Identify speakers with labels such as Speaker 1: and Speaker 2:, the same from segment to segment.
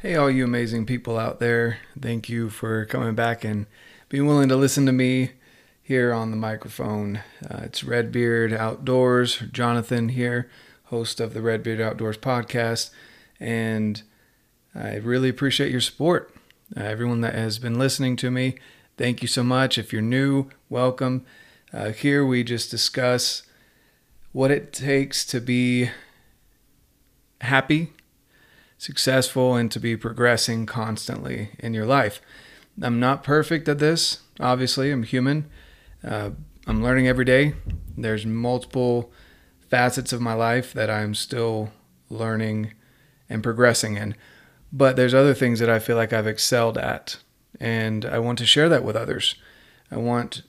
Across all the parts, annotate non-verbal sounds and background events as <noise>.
Speaker 1: Hey, all you amazing people out there. Thank you for coming back and being willing to listen to me here on the microphone. Uh, it's Redbeard Outdoors, Jonathan here, host of the Redbeard Outdoors podcast. And I really appreciate your support. Uh, everyone that has been listening to me, thank you so much. If you're new, welcome. Uh, here we just discuss what it takes to be happy successful and to be progressing constantly in your life. I'm not perfect at this, obviously, I'm human. Uh, I'm learning every day. There's multiple facets of my life that I'm still learning and progressing in. But there's other things that I feel like I've excelled at, and I want to share that with others. I want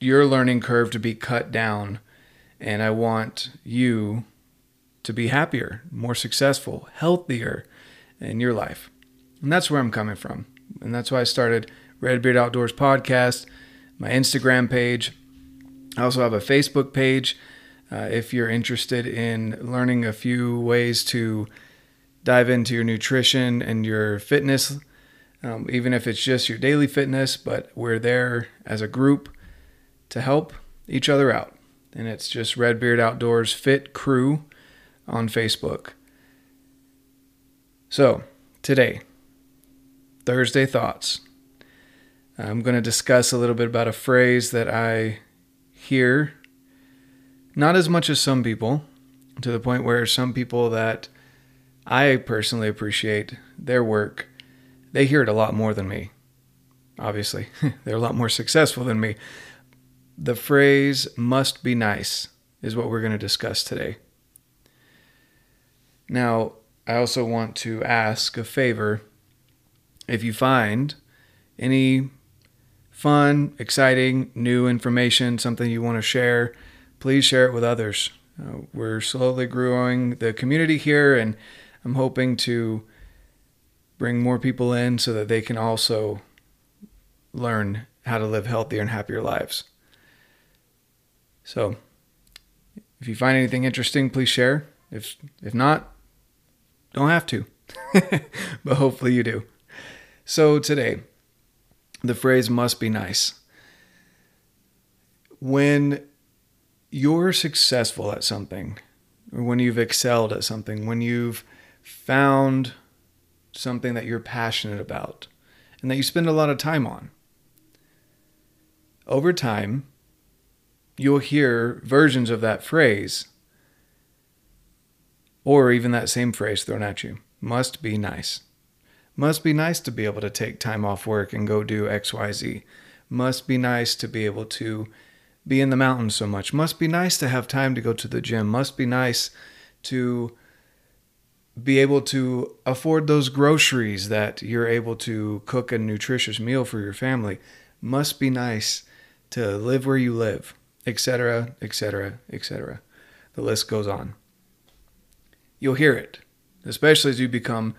Speaker 1: your learning curve to be cut down, and I want you to be happier, more successful, healthier, in your life. And that's where I'm coming from. And that's why I started Redbeard Outdoors Podcast, my Instagram page. I also have a Facebook page. Uh, if you're interested in learning a few ways to dive into your nutrition and your fitness, um, even if it's just your daily fitness, but we're there as a group to help each other out. And it's just Redbeard Outdoors Fit Crew on Facebook. So, today, Thursday Thoughts. I'm going to discuss a little bit about a phrase that I hear, not as much as some people, to the point where some people that I personally appreciate their work, they hear it a lot more than me. Obviously, <laughs> they're a lot more successful than me. The phrase must be nice is what we're going to discuss today. Now, I also want to ask a favor. If you find any fun, exciting, new information, something you want to share, please share it with others. Uh, we're slowly growing the community here, and I'm hoping to bring more people in so that they can also learn how to live healthier and happier lives. So, if you find anything interesting, please share. If if not, don't have to, <laughs> but hopefully you do. So today, the phrase must be nice. When you're successful at something, or when you've excelled at something, when you've found something that you're passionate about and that you spend a lot of time on, over time, you'll hear versions of that phrase or even that same phrase thrown at you must be nice. Must be nice to be able to take time off work and go do XYZ. Must be nice to be able to be in the mountains so much. Must be nice to have time to go to the gym. Must be nice to be able to afford those groceries that you're able to cook a nutritious meal for your family. Must be nice to live where you live, etc., etc., etc. The list goes on you'll hear it. Especially as you become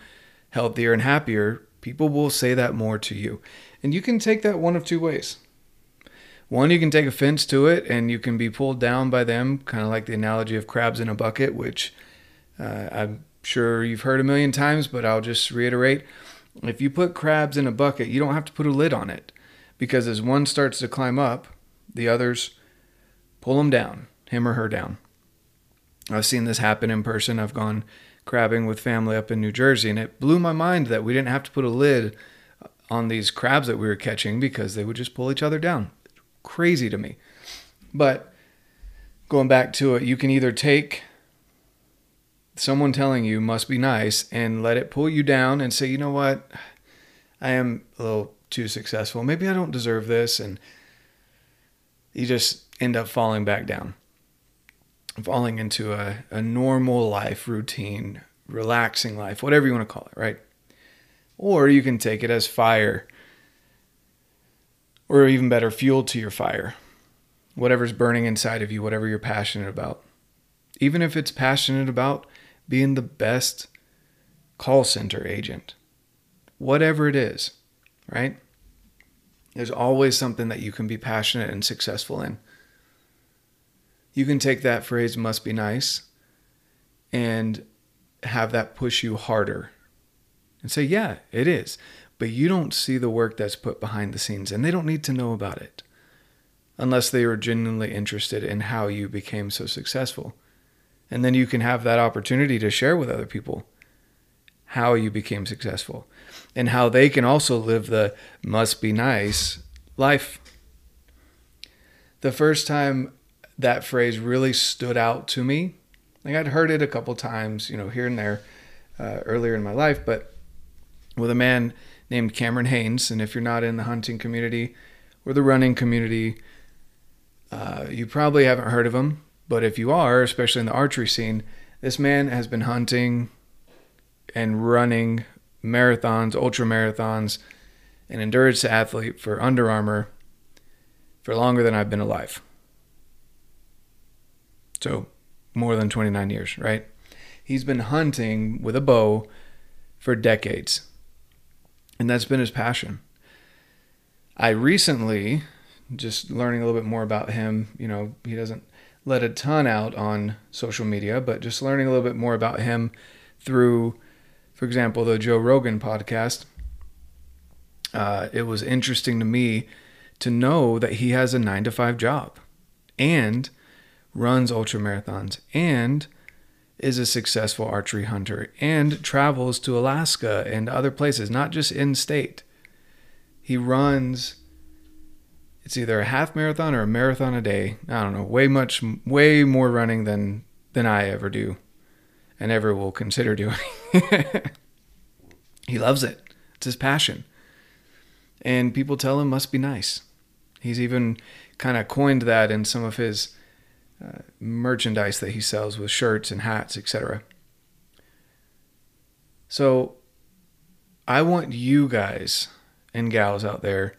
Speaker 1: healthier and happier, people will say that more to you. And you can take that one of two ways. One, you can take offense to it and you can be pulled down by them, kind of like the analogy of crabs in a bucket, which uh, I'm sure you've heard a million times, but I'll just reiterate. If you put crabs in a bucket, you don't have to put a lid on it because as one starts to climb up, the others pull him down, him or her down. I've seen this happen in person. I've gone crabbing with family up in New Jersey, and it blew my mind that we didn't have to put a lid on these crabs that we were catching because they would just pull each other down. Crazy to me. But going back to it, you can either take someone telling you must be nice and let it pull you down and say, you know what, I am a little too successful. Maybe I don't deserve this. And you just end up falling back down falling into a, a normal life routine, relaxing life, whatever you want to call it, right? Or you can take it as fire, or even better, fuel to your fire. Whatever's burning inside of you, whatever you're passionate about. Even if it's passionate about being the best call center agent, whatever it is, right? There's always something that you can be passionate and successful in you can take that phrase must be nice and have that push you harder and say, yeah, it is. But you don't see the work that's put behind the scenes, and they don't need to know about it unless they are genuinely interested in how you became so successful. And then you can have that opportunity to share with other people how you became successful and how they can also live the must be nice life. The first time that phrase really stood out to me, like I'd heard it a couple times, you know, here and there uh, earlier in my life, but with a man named Cameron Hanes. And if you're not in the hunting community or the running community, uh, you probably haven't heard of him. But if you are, especially in the archery scene, this man has been hunting and running marathons, ultra marathons, an endurance athlete for Under Armour for longer than I've been alive. So, more than 29 years, right? He's been hunting with a bow for decades. And that's been his passion. I recently, just learning a little bit more about him, you know, he doesn't let a ton out on social media, but just learning a little bit more about him through, for example, the Joe Rogan podcast. Uh, it was interesting to me to know that he has a nine to five job and runs ultra marathons and is a successful archery hunter and travels to Alaska and other places, not just in state. He runs it's either a half marathon or a marathon a day. I don't know, way much way more running than than I ever do and ever will consider doing. <laughs> he loves it. It's his passion. And people tell him must be nice. He's even kind of coined that in some of his merchandise that he sells with shirts and hats, etc. So I want you guys and gals out there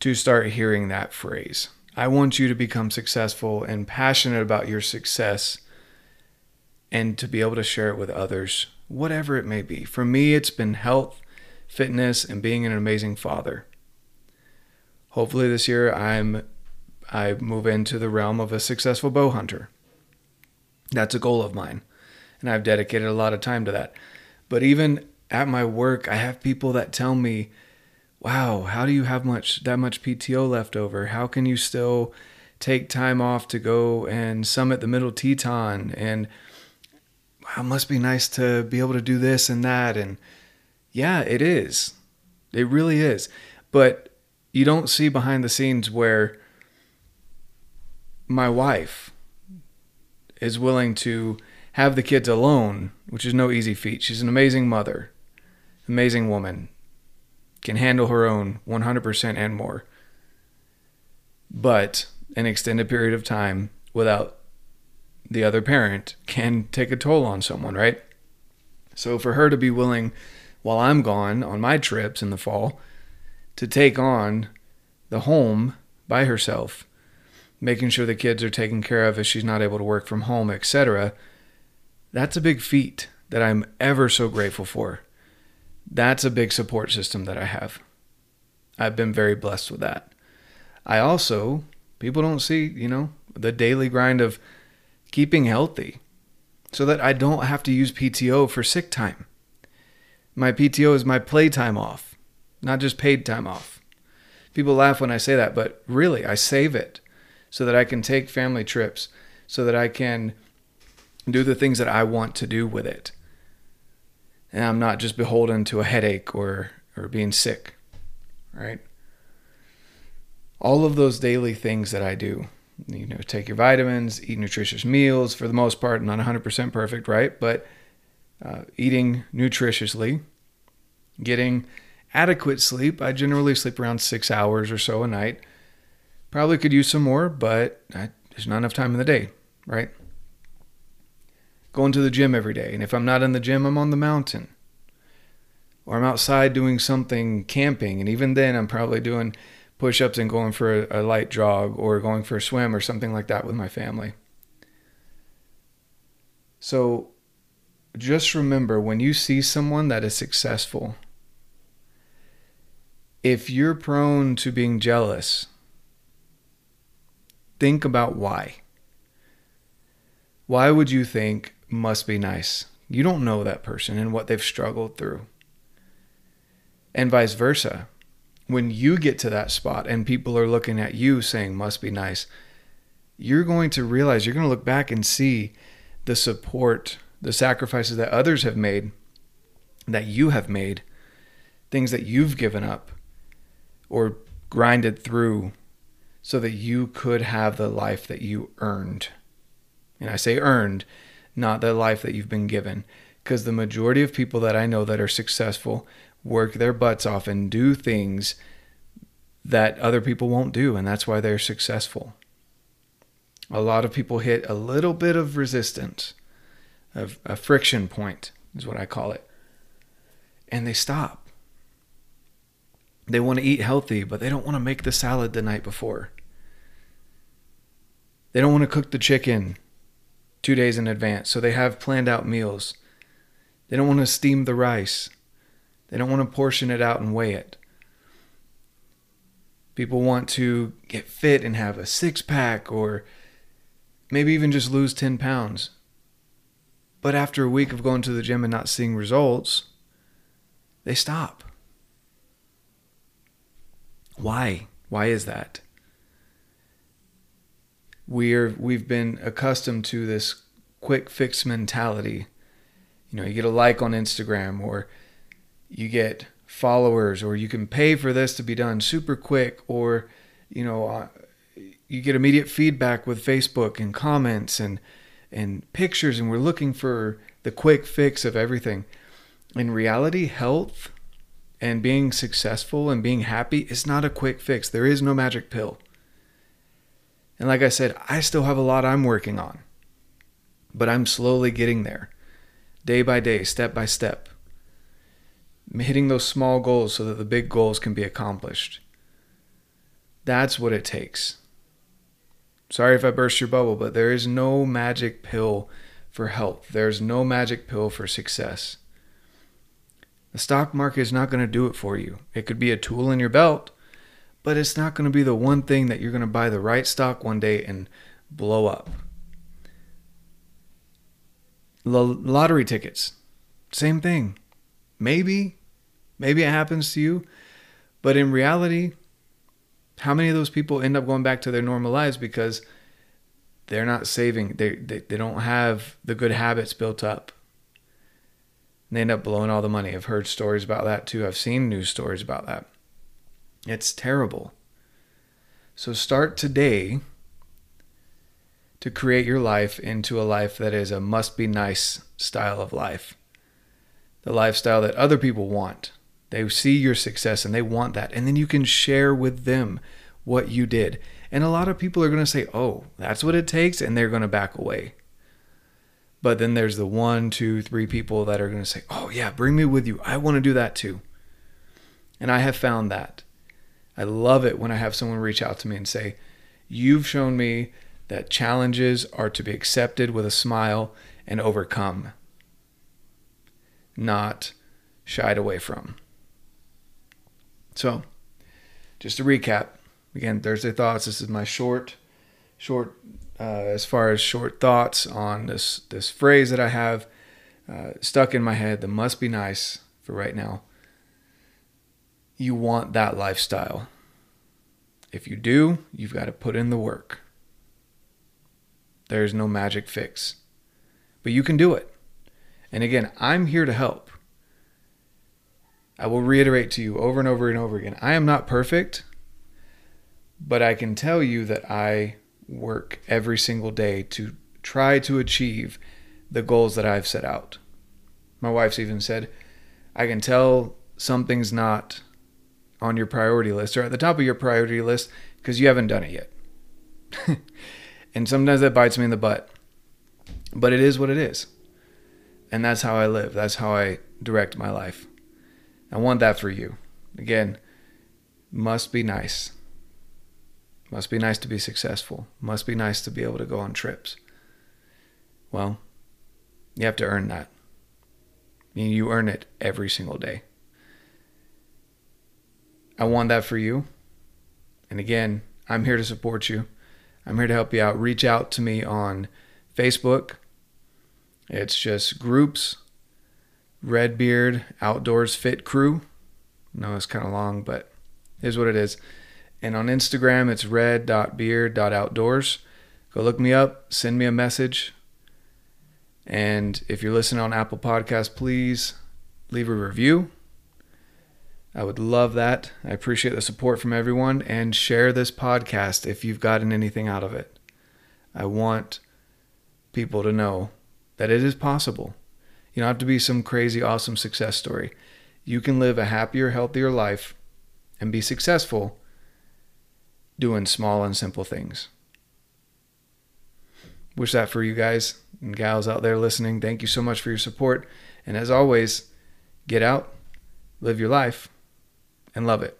Speaker 1: to start hearing that phrase. I want you to become successful and passionate about your success and to be able to share it with others, whatever it may be. For me, it's been health, fitness, and being an amazing father. Hopefully this year I'm I move into the realm of a successful bow hunter. That's a goal of mine, and I've dedicated a lot of time to that. But even at my work, I have people that tell me, "Wow, how do you have much that much PTO left over? How can you still take time off to go and summit the Middle Teton and wow, it must be nice to be able to do this and that and yeah, it is. It really is. But you don't see behind the scenes where my wife is willing to have the kids alone, which is no easy feat. She's an amazing mother, amazing woman, can handle her own 100% and more. But an extended period of time without the other parent can take a toll on someone, right? So for her to be willing, while I'm gone on my trips in the fall, to take on the home by herself making sure the kids are taken care of if she's not able to work from home, etc. That's a big feat that I'm ever so grateful for. That's a big support system that I have. I've been very blessed with that. I also, people don't see, you know, the daily grind of keeping healthy so that I don't have to use PTO for sick time. My PTO is my play time off, not just paid time off. People laugh when I say that, but really, I save it so that I can take family trips, so that I can do the things that I want to do with it. And I'm not just beholden to a headache or, or being sick, right? All of those daily things that I do, you know, take your vitamins, eat nutritious meals, for the most part, not 100% perfect, right? But uh, eating nutritiously, getting adequate sleep. I generally sleep around six hours or so a night Probably could use some more, but I, there's not enough time in the day, right? Going to the gym every day. And if I'm not in the gym, I'm on the mountain. Or I'm outside doing something camping. And even then, I'm probably doing push ups and going for a, a light jog or going for a swim or something like that with my family. So just remember when you see someone that is successful, if you're prone to being jealous, think about why. Why would you think must be nice? You don't know that person and what they've struggled through. And vice versa. When you get to that spot and people are looking at you saying, must be nice, you're going to realize, you're going to look back and see the support, the sacrifices that others have made, that you have made, things that you've given up or grinded through so that you could have the life that you earned. And I say earned, not the life that you've been given. Because the majority of people that I know that are successful work their butts off and do things that other people won't do. And that's why they're successful. A lot of people hit a little bit of resistance, a, a friction point is what I call it. And they stop. They want to eat healthy, but they don't want to make the salad the night before. They don't want to cook the chicken two days in advance, so they have planned out meals. They don't want to steam the rice. They don't want to portion it out and weigh it. People want to get fit and have a six pack or maybe even just lose 10 pounds. But after a week of going to the gym and not seeing results, they stop. Why? Why is that? We're we've been accustomed to this quick fix mentality. You know, you get a like on Instagram or you get followers or you can pay for this to be done super quick or you know uh, you get immediate feedback with Facebook and comments and and pictures and we're looking for the quick fix of everything. In reality, health and being successful and being happy is not a quick fix. There is no magic pill. And like I said, I still have a lot I'm working on, but I'm slowly getting there, day by day, step by step. Hitting those small goals so that the big goals can be accomplished. That's what it takes. Sorry if I burst your bubble, but there is no magic pill for health. There's no magic pill for success. The stock market is not going to do it for you. It could be a tool in your belt, but it's not going to be the one thing that you're going to buy the right stock one day and blow up. L- lottery tickets, same thing. Maybe, maybe it happens to you, but in reality, how many of those people end up going back to their normal lives because they're not saving, they, they, they don't have the good habits built up? And they end up blowing all the money. I've heard stories about that too. I've seen news stories about that. It's terrible. So start today to create your life into a life that is a must be nice style of life. The lifestyle that other people want. They see your success and they want that. And then you can share with them what you did. And a lot of people are going to say, oh, that's what it takes. And they're going to back away. But then there's the one, two, three people that are going to say, oh, yeah, bring me with you. I want to do that too. And I have found that. I love it when I have someone reach out to me and say, You've shown me that challenges are to be accepted with a smile and overcome, not shied away from. So, just to recap, again, Thursday thoughts. This is my short, short, uh, as far as short thoughts on this this phrase that I have uh, stuck in my head. That must be nice for right now you want that lifestyle. If you do, you've got to put in the work. There's no magic fix, but you can do it. And again, I'm here to help. I will reiterate to you over and over and over again I am not perfect, but I can tell you that I work every single day to try to achieve the goals that I've set out. My wife's even said, I can tell something's not on your priority list or at the top of your priority list because you haven't done it yet. <laughs> and sometimes that bites me in the butt. But it is what it is. And that's how I live. That's how I direct my life. I want that for you. Again, must be nice. Must be nice to be successful. Must be nice to be able to go on trips. Well, you have to earn that. You earn it every single day. I want that for you. And again, I'm here to support you. I'm here to help you out. Reach out to me on Facebook. It's just groups, Redbeard Outdoors Fit Crew. No, it's kind of long, but here's what it is. And on Instagram, it's red.beard.outdoors. Go look me up, send me a message. And if you're listening on Apple Podcasts, please leave a review. I would love that. I appreciate the support from everyone and share this podcast if you've gotten anything out of it. I want people to know that it is possible. You don't have to be some crazy, awesome success story. You can live a happier, healthier life and be successful doing small and simple things. Wish that for you guys and gals out there listening. Thank you so much for your support. And as always, get out, live your life, and love it.